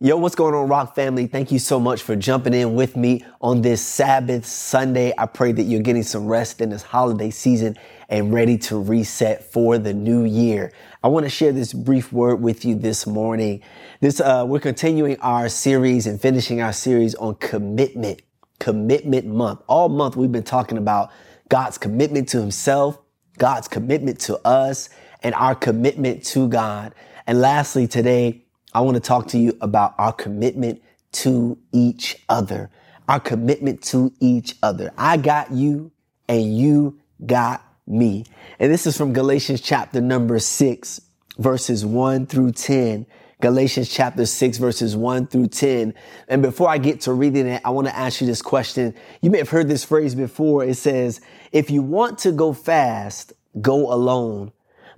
Yo, what's going on, Rock family? Thank you so much for jumping in with me on this Sabbath Sunday. I pray that you're getting some rest in this holiday season and ready to reset for the new year. I want to share this brief word with you this morning. This, uh, we're continuing our series and finishing our series on commitment, commitment month. All month we've been talking about God's commitment to himself, God's commitment to us, and our commitment to God. And lastly, today, I want to talk to you about our commitment to each other. Our commitment to each other. I got you and you got me. And this is from Galatians chapter number six, verses one through 10. Galatians chapter 6 verses 1 through 10. And before I get to reading it, I want to ask you this question. You may have heard this phrase before. It says, if you want to go fast, go alone.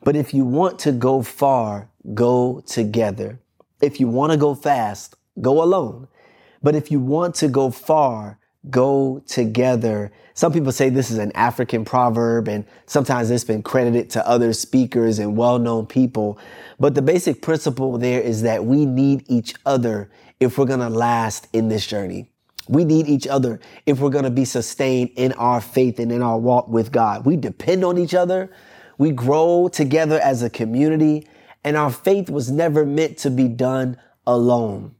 But if you want to go far, go together. If you want to go fast, go alone. But if you want to go far, go together. Some people say this is an African proverb and sometimes it's been credited to other speakers and well-known people. But the basic principle there is that we need each other if we're going to last in this journey. We need each other if we're going to be sustained in our faith and in our walk with God. We depend on each other. We grow together as a community and our faith was never meant to be done alone.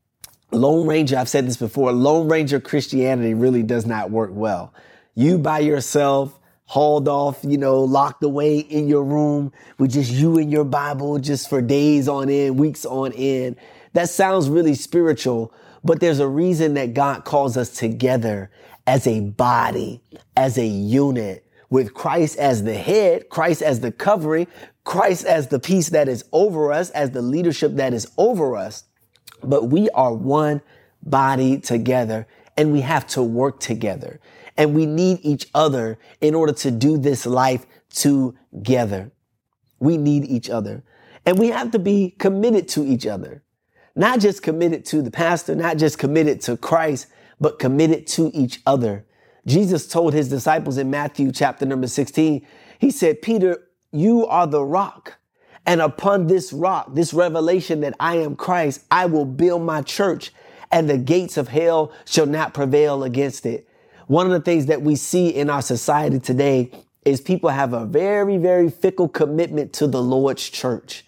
Lone Ranger, I've said this before, Lone Ranger Christianity really does not work well. You by yourself, hauled off, you know, locked away in your room with just you and your Bible just for days on end, weeks on end. That sounds really spiritual, but there's a reason that God calls us together as a body, as a unit, with Christ as the head, Christ as the covering, Christ as the peace that is over us, as the leadership that is over us. But we are one body together and we have to work together and we need each other in order to do this life together. We need each other and we have to be committed to each other, not just committed to the pastor, not just committed to Christ, but committed to each other. Jesus told his disciples in Matthew chapter number 16, he said, Peter, you are the rock. And upon this rock, this revelation that I am Christ, I will build my church and the gates of hell shall not prevail against it. One of the things that we see in our society today is people have a very, very fickle commitment to the Lord's church.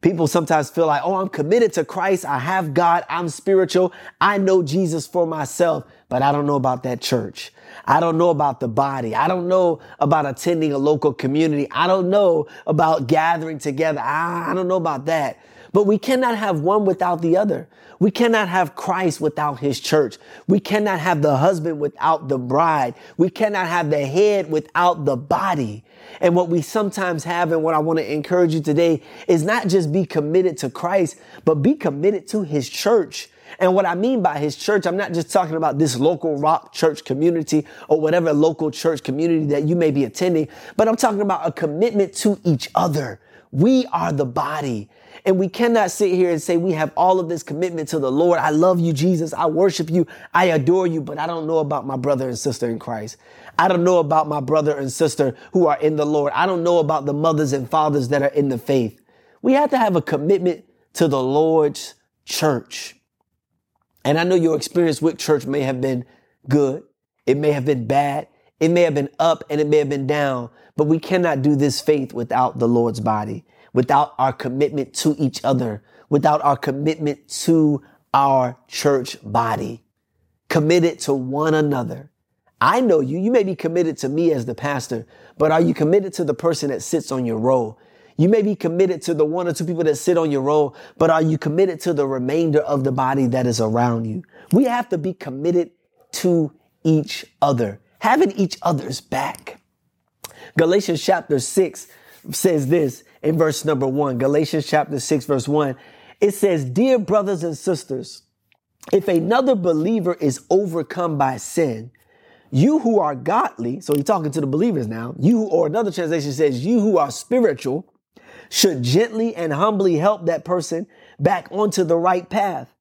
People sometimes feel like, oh, I'm committed to Christ. I have God. I'm spiritual. I know Jesus for myself, but I don't know about that church. I don't know about the body. I don't know about attending a local community. I don't know about gathering together. I, don't know about that. But we cannot have one without the other. We cannot have Christ without his church. We cannot have the husband without the bride. We cannot have the head without the body. And what we sometimes have and what I want to encourage you today is not just be committed to Christ, but be committed to his church. And what I mean by his church, I'm not just talking about this local rock church community or whatever local church community that you may be attending, but I'm talking about a commitment to each other. We are the body. And we cannot sit here and say we have all of this commitment to the Lord. I love you, Jesus. I worship you. I adore you, but I don't know about my brother and sister in Christ. I don't know about my brother and sister who are in the Lord. I don't know about the mothers and fathers that are in the faith. We have to have a commitment to the Lord's church. And I know your experience with church may have been good. It may have been bad. It may have been up and it may have been down, but we cannot do this faith without the Lord's body, without our commitment to each other, without our commitment to our church body, committed to one another. I know you. You may be committed to me as the pastor, but are you committed to the person that sits on your row? You may be committed to the one or two people that sit on your row, but are you committed to the remainder of the body that is around you? We have to be committed to each other, having each other's back. Galatians chapter 6 says this in verse number 1. Galatians chapter 6, verse 1. It says, Dear brothers and sisters, if another believer is overcome by sin, you who are godly, so he's talking to the believers now, you, or another translation says, you who are spiritual, should gently and humbly help that person back onto the right path.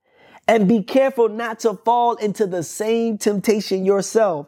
And be careful not to fall into the same temptation yourself.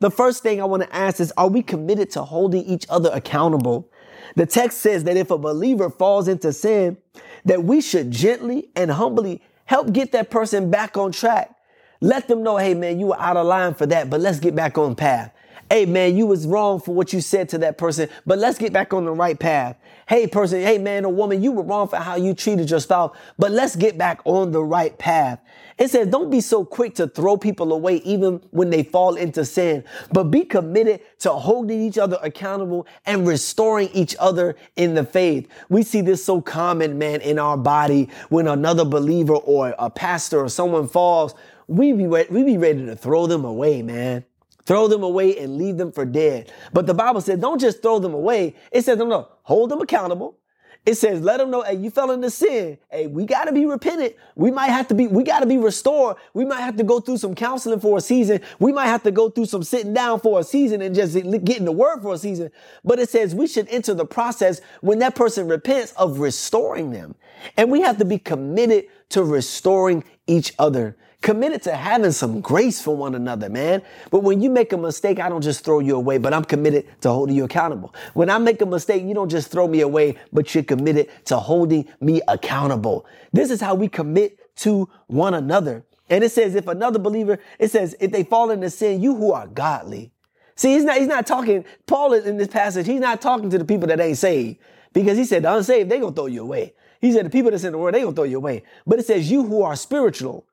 The first thing I want to ask is, are we committed to holding each other accountable? The text says that if a believer falls into sin, that we should gently and humbly Help get that person back on track. Let them know, hey man, you were out of line for that, but let's get back on path. Hey man, you was wrong for what you said to that person, but let's get back on the right path. Hey person, hey man or woman, you were wrong for how you treated your spouse, but let's get back on the right path. It says, don't be so quick to throw people away even when they fall into sin, but be committed to holding each other accountable and restoring each other in the faith. We see this so common, man, in our body when another believer or a pastor or someone falls, we be, we be ready to throw them away, man. Throw them away and leave them for dead. But the Bible said, don't just throw them away. It says, no, no, hold them accountable. It says, let them know, hey, you fell into sin. Hey, we got to be repentant. We might have to be, we got to be restored. We might have to go through some counseling for a season. We might have to go through some sitting down for a season and just getting the word for a season. But it says we should enter the process when that person repents of restoring them. And we have to be committed to restoring each other committed to having some grace for one another, man. But when you make a mistake, I don't just throw you away, but I'm committed to holding you accountable. When I make a mistake, you don't just throw me away, but you're committed to holding me accountable. This is how we commit to one another. And it says, if another believer, it says, if they fall into sin, you who are godly. See, he's not, he's not talking, Paul is in this passage, he's not talking to the people that ain't saved because he said the unsaved, they gonna throw you away. He said the people that's in the world, they gonna throw you away. But it says you who are spiritual,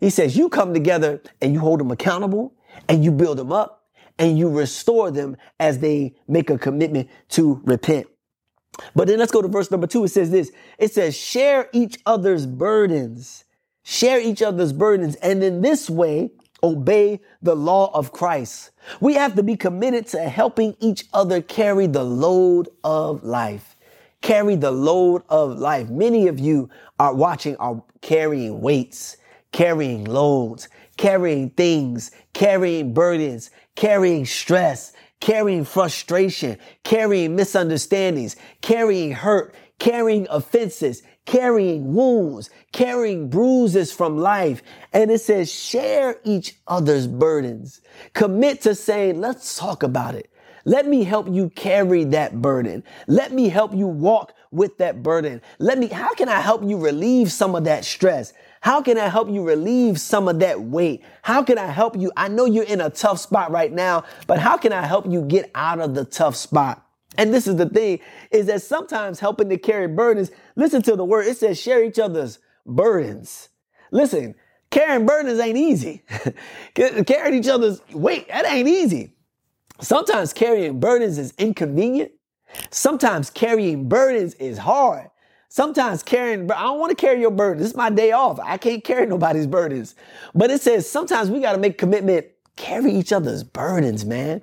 he says you come together and you hold them accountable and you build them up and you restore them as they make a commitment to repent. But then let's go to verse number two. It says this. It says, share each other's burdens. Share each other's burdens. And in this way, obey the law of Christ. We have to be committed to helping each other carry the load of life. Carry the load of life. Many of you are watching are carrying weights carrying loads, carrying things, carrying burdens, carrying stress, carrying frustration, carrying misunderstandings, carrying hurt, carrying offenses, carrying wounds, carrying bruises from life. And it says, share each other's burdens. Commit to saying, let's talk about it. Let me help you carry that burden. Let me help you walk with that burden. Let me, how can I help you relieve some of that stress? How can I help you relieve some of that weight? How can I help you? I know you're in a tough spot right now, but how can I help you get out of the tough spot? And this is the thing is that sometimes helping to carry burdens, listen to the word. It says share each other's burdens. Listen, carrying burdens ain't easy. carrying each other's weight, that ain't easy. Sometimes carrying burdens is inconvenient. Sometimes carrying burdens is hard. Sometimes carrying, I don't want to carry your burden. This is my day off. I can't carry nobody's burdens. But it says sometimes we got to make commitment, carry each other's burdens, man.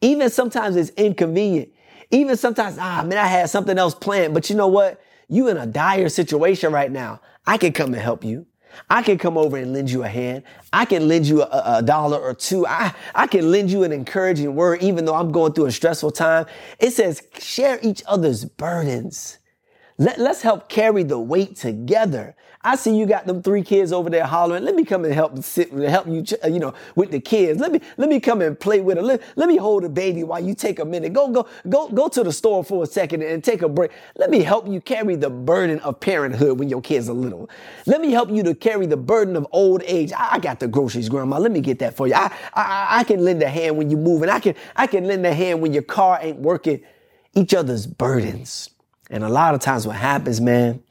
Even sometimes it's inconvenient. Even sometimes, ah, man, I had something else planned. But you know what? You in a dire situation right now. I can come and help you. I can come over and lend you a hand. I can lend you a, a, dollar or two. I, I can lend you an encouraging word, even though I'm going through a stressful time. It says share each other's burdens. Let, let's help carry the weight together. I see you got them three kids over there hollering. Let me come and help sit, help you, you know, with the kids. Let me, let me come and play with her. Let, let me hold a baby while you take a minute. Go, go, go, go to the store for a second and take a break. Let me help you carry the burden of parenthood when your kids are little. Let me help you to carry the burden of old age. I, I got the groceries, grandma. Let me get that for you. I, I, I can lend a hand when you're moving. I can, I can lend a hand when your car ain't working. Each other's burdens. And a lot of times what happens, man,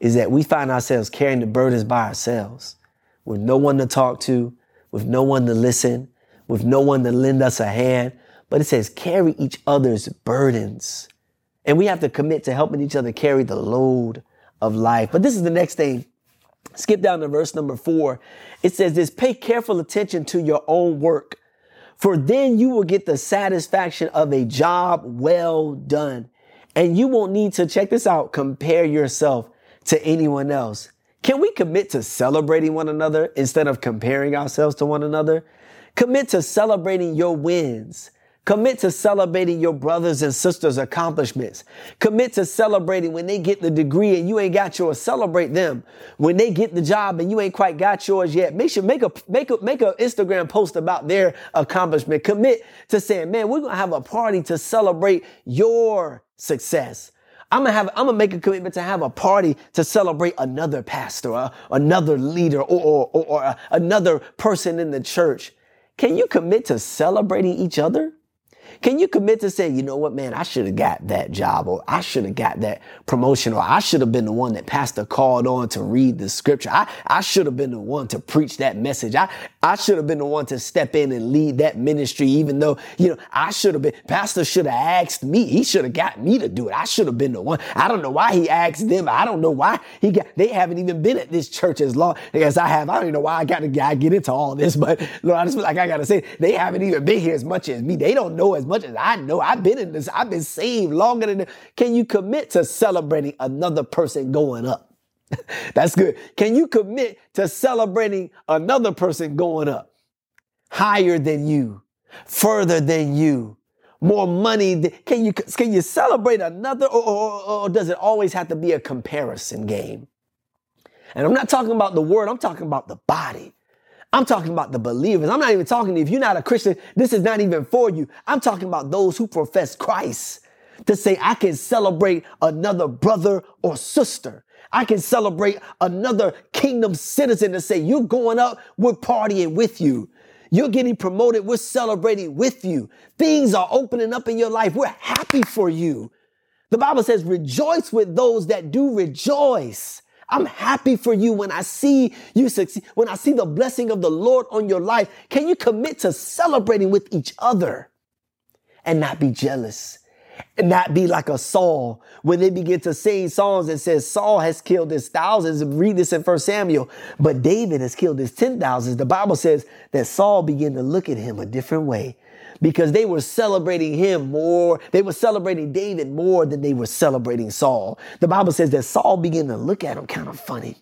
is that we find ourselves carrying the burdens by ourselves with no one to talk to, with no one to listen, with no one to lend us a hand. But it says carry each other's burdens. And we have to commit to helping each other carry the load of life. But this is the next thing. Skip down to verse number four. It says this, pay careful attention to your own work, for then you will get the satisfaction of a job well done and you won't need to check this out, compare yourself to anyone else. Can we commit to celebrating one another instead of comparing ourselves to one another? Commit to celebrating your wins. Commit to celebrating your brothers and sisters' accomplishments. Commit to celebrating when they get the degree and you ain't got yours. Celebrate them. When they get the job and you ain't quite got yours yet, make sure make a make a make a Instagram post about their accomplishment. Commit to saying, man, we're gonna have a party to celebrate your success. I'm gonna have, I'm gonna make a commitment to have a party to celebrate another pastor, or another leader, or, or, or uh, another person in the church. Can you commit to celebrating each other? Can you commit to say, you know what, man, I should have got that job or I should have got that promotion or I should have been the one that pastor called on to read the scripture. I, I should have been the one to preach that message. I, I should have been the one to step in and lead that ministry, even though, you know, I should have been, pastor should have asked me. He should have got me to do it. I should have been the one. I don't know why he asked them. I don't know why he got, they haven't even been at this church as long as I have. I don't even know why I got to get into all this, but Lord, I just feel like I got to say, they haven't even been here as much as me. They don't know as much as I know. I've been in this. I've been saved longer than. Can you commit to celebrating another person going up? That's good. Can you commit to celebrating another person going up? Higher than you, further than you, more money. Than, can you can you celebrate another, or, or, or does it always have to be a comparison game? And I'm not talking about the word. I'm talking about the body. I'm talking about the believers. I'm not even talking if you're not a Christian, this is not even for you. I'm talking about those who profess Christ to say, I can celebrate another brother or sister. I can celebrate another kingdom citizen to say, you're going up, we're partying with you. You're getting promoted, we're celebrating with you. Things are opening up in your life. We're happy for you. The Bible says, rejoice with those that do rejoice. I'm happy for you when I see you succeed, when I see the blessing of the Lord on your life. Can you commit to celebrating with each other and not be jealous? And not be like a Saul when they begin to sing songs that says Saul has killed his thousands. Read this in First Samuel, but David has killed his ten thousands. The Bible says that Saul began to look at him a different way because they were celebrating him more. They were celebrating David more than they were celebrating Saul. The Bible says that Saul began to look at him kind of funny.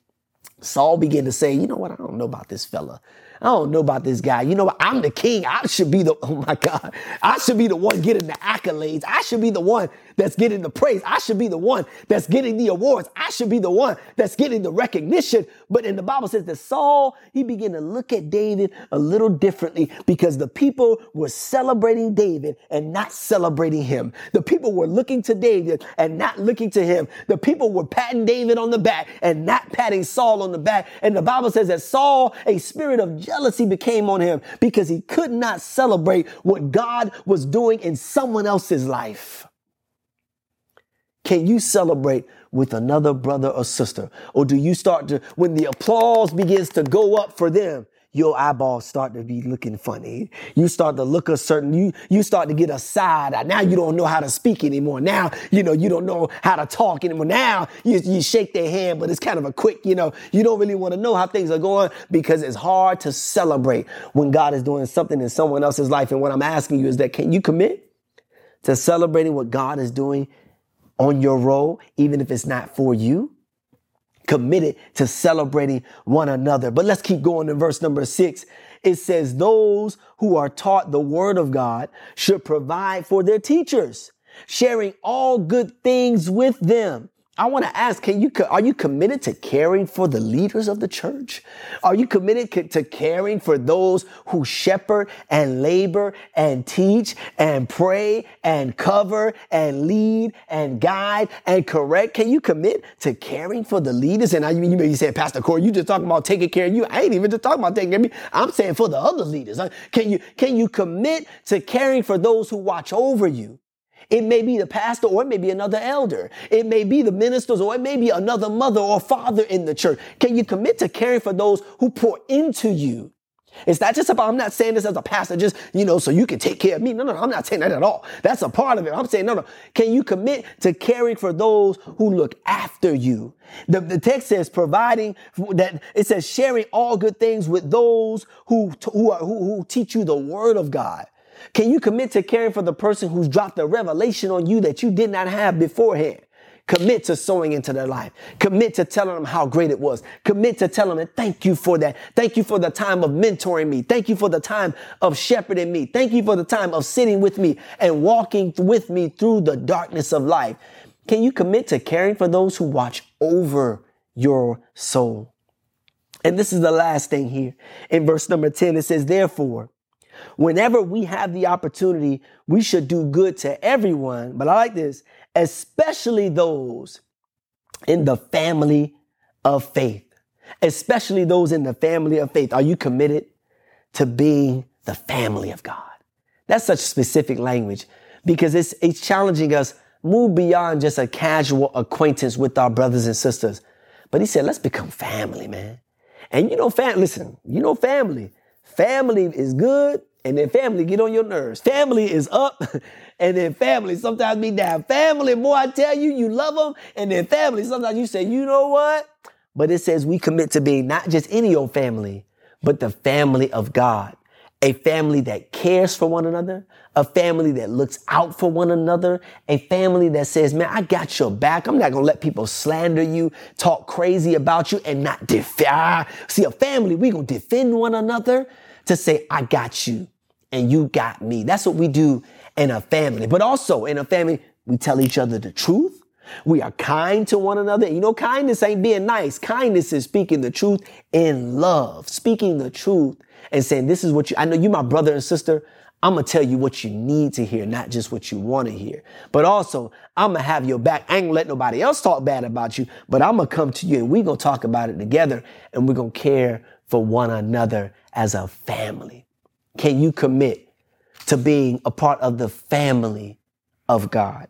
Saul began to say, you know what? I don't know about this fella. I don't know about this guy. You know what? I'm the king. I should be the, oh my God, I should be the one getting the accolades. I should be the one that's getting the praise. I should be the one that's getting the awards. I should be the one that's getting the recognition. But in the Bible says that Saul, he began to look at David a little differently because the people were celebrating David and not celebrating him. The people were looking to David and not looking to him. The people were patting David on the back and not patting Saul on the back. And the Bible says that Saul, a spirit of jealousy became on him because he could not celebrate what God was doing in someone else's life. Can you celebrate with another brother or sister? Or do you start to, when the applause begins to go up for them, your eyeballs start to be looking funny. You start to look a certain, you, you start to get a side. Now you don't know how to speak anymore. Now, you know, you don't know how to talk anymore. Now you, you shake their hand, but it's kind of a quick, you know, you don't really want to know how things are going because it's hard to celebrate when God is doing something in someone else's life. And what I'm asking you is that can you commit to celebrating what God is doing on your role, even if it's not for you? committed to celebrating one another. But let's keep going in verse number six. It says, those who are taught the word of God should provide for their teachers, sharing all good things with them. I want to ask, can you, are you committed to caring for the leaders of the church? Are you committed to caring for those who shepherd and labor and teach and pray and cover and lead and guide and correct? Can you commit to caring for the leaders? And I, mean you may be saying, Pastor Corey, you just talking about taking care of you. I ain't even just talking about taking care of me. I'm saying for the other leaders. Can you, can you commit to caring for those who watch over you? It may be the pastor or it may be another elder. It may be the ministers or it may be another mother or father in the church. Can you commit to caring for those who pour into you? It's not just about, I'm not saying this as a pastor, just, you know, so you can take care of me. No, no, I'm not saying that at all. That's a part of it. I'm saying, no, no. Can you commit to caring for those who look after you? The, the text says providing that it says sharing all good things with those who, who, are, who, who teach you the word of God. Can you commit to caring for the person who's dropped a revelation on you that you did not have beforehand? Commit to sowing into their life. Commit to telling them how great it was. Commit to telling them, thank you for that. Thank you for the time of mentoring me. Thank you for the time of shepherding me. Thank you for the time of sitting with me and walking with me through the darkness of life. Can you commit to caring for those who watch over your soul? And this is the last thing here. In verse number 10, it says, therefore, Whenever we have the opportunity, we should do good to everyone. But I like this, especially those in the family of faith, especially those in the family of faith. Are you committed to being the family of God? That's such specific language because it's, it's challenging us move beyond just a casual acquaintance with our brothers and sisters. But he said, let's become family, man. And you know, fam, listen, you know, family, family is good. And then family get on your nerves. Family is up and then family sometimes be down. Family, boy, I tell you, you love them. And then family, sometimes you say, you know what? But it says we commit to being not just any old family, but the family of God a family that cares for one another, a family that looks out for one another, a family that says, man, I got your back. I'm not going to let people slander you, talk crazy about you and not defend. See, a family, we going to defend one another to say, I got you and you got me. That's what we do in a family. But also in a family, we tell each other the truth. We are kind to one another. You know, kindness ain't being nice. Kindness is speaking the truth in love, speaking the truth and saying, this is what you, I know you my brother and sister. I'm going to tell you what you need to hear, not just what you want to hear. But also, I'm going to have your back. I ain't to let nobody else talk bad about you, but I'm going to come to you and we're going to talk about it together and we're going to care for one another as a family. Can you commit to being a part of the family of God?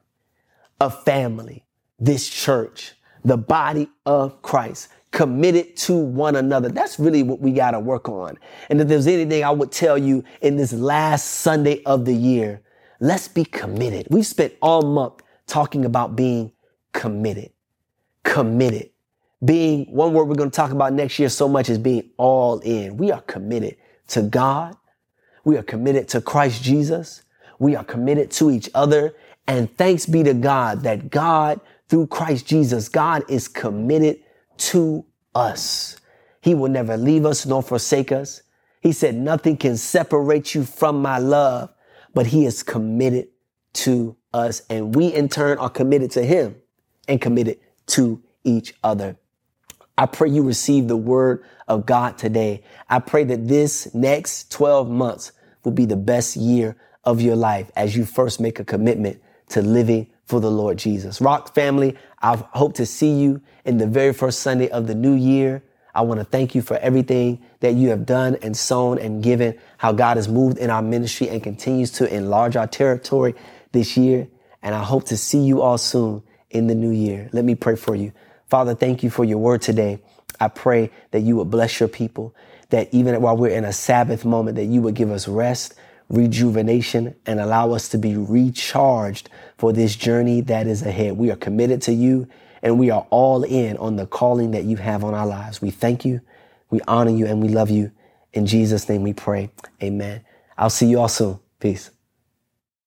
A family, this church, the body of Christ committed to one another. That's really what we got to work on. And if there's anything I would tell you in this last Sunday of the year, let's be committed. We've spent all month talking about being committed. Committed. Being one word we're going to talk about next year so much is being all in. We are committed to God. We are committed to Christ Jesus. We are committed to each other. And thanks be to God that God, through Christ Jesus, God is committed to us. He will never leave us nor forsake us. He said, nothing can separate you from my love, but he is committed to us. And we in turn are committed to him and committed to each other. I pray you receive the word of God today. I pray that this next 12 months will be the best year of your life as you first make a commitment to living for the Lord Jesus. Rock family, I hope to see you in the very first Sunday of the new year. I want to thank you for everything that you have done and sown and given, how God has moved in our ministry and continues to enlarge our territory this year. And I hope to see you all soon in the new year. Let me pray for you. Father, thank you for your word today. I pray that you would bless your people, that even while we're in a Sabbath moment, that you would give us rest, rejuvenation, and allow us to be recharged for this journey that is ahead. We are committed to you and we are all in on the calling that you have on our lives. We thank you, we honor you, and we love you. In Jesus' name we pray. Amen. I'll see you all soon. Peace.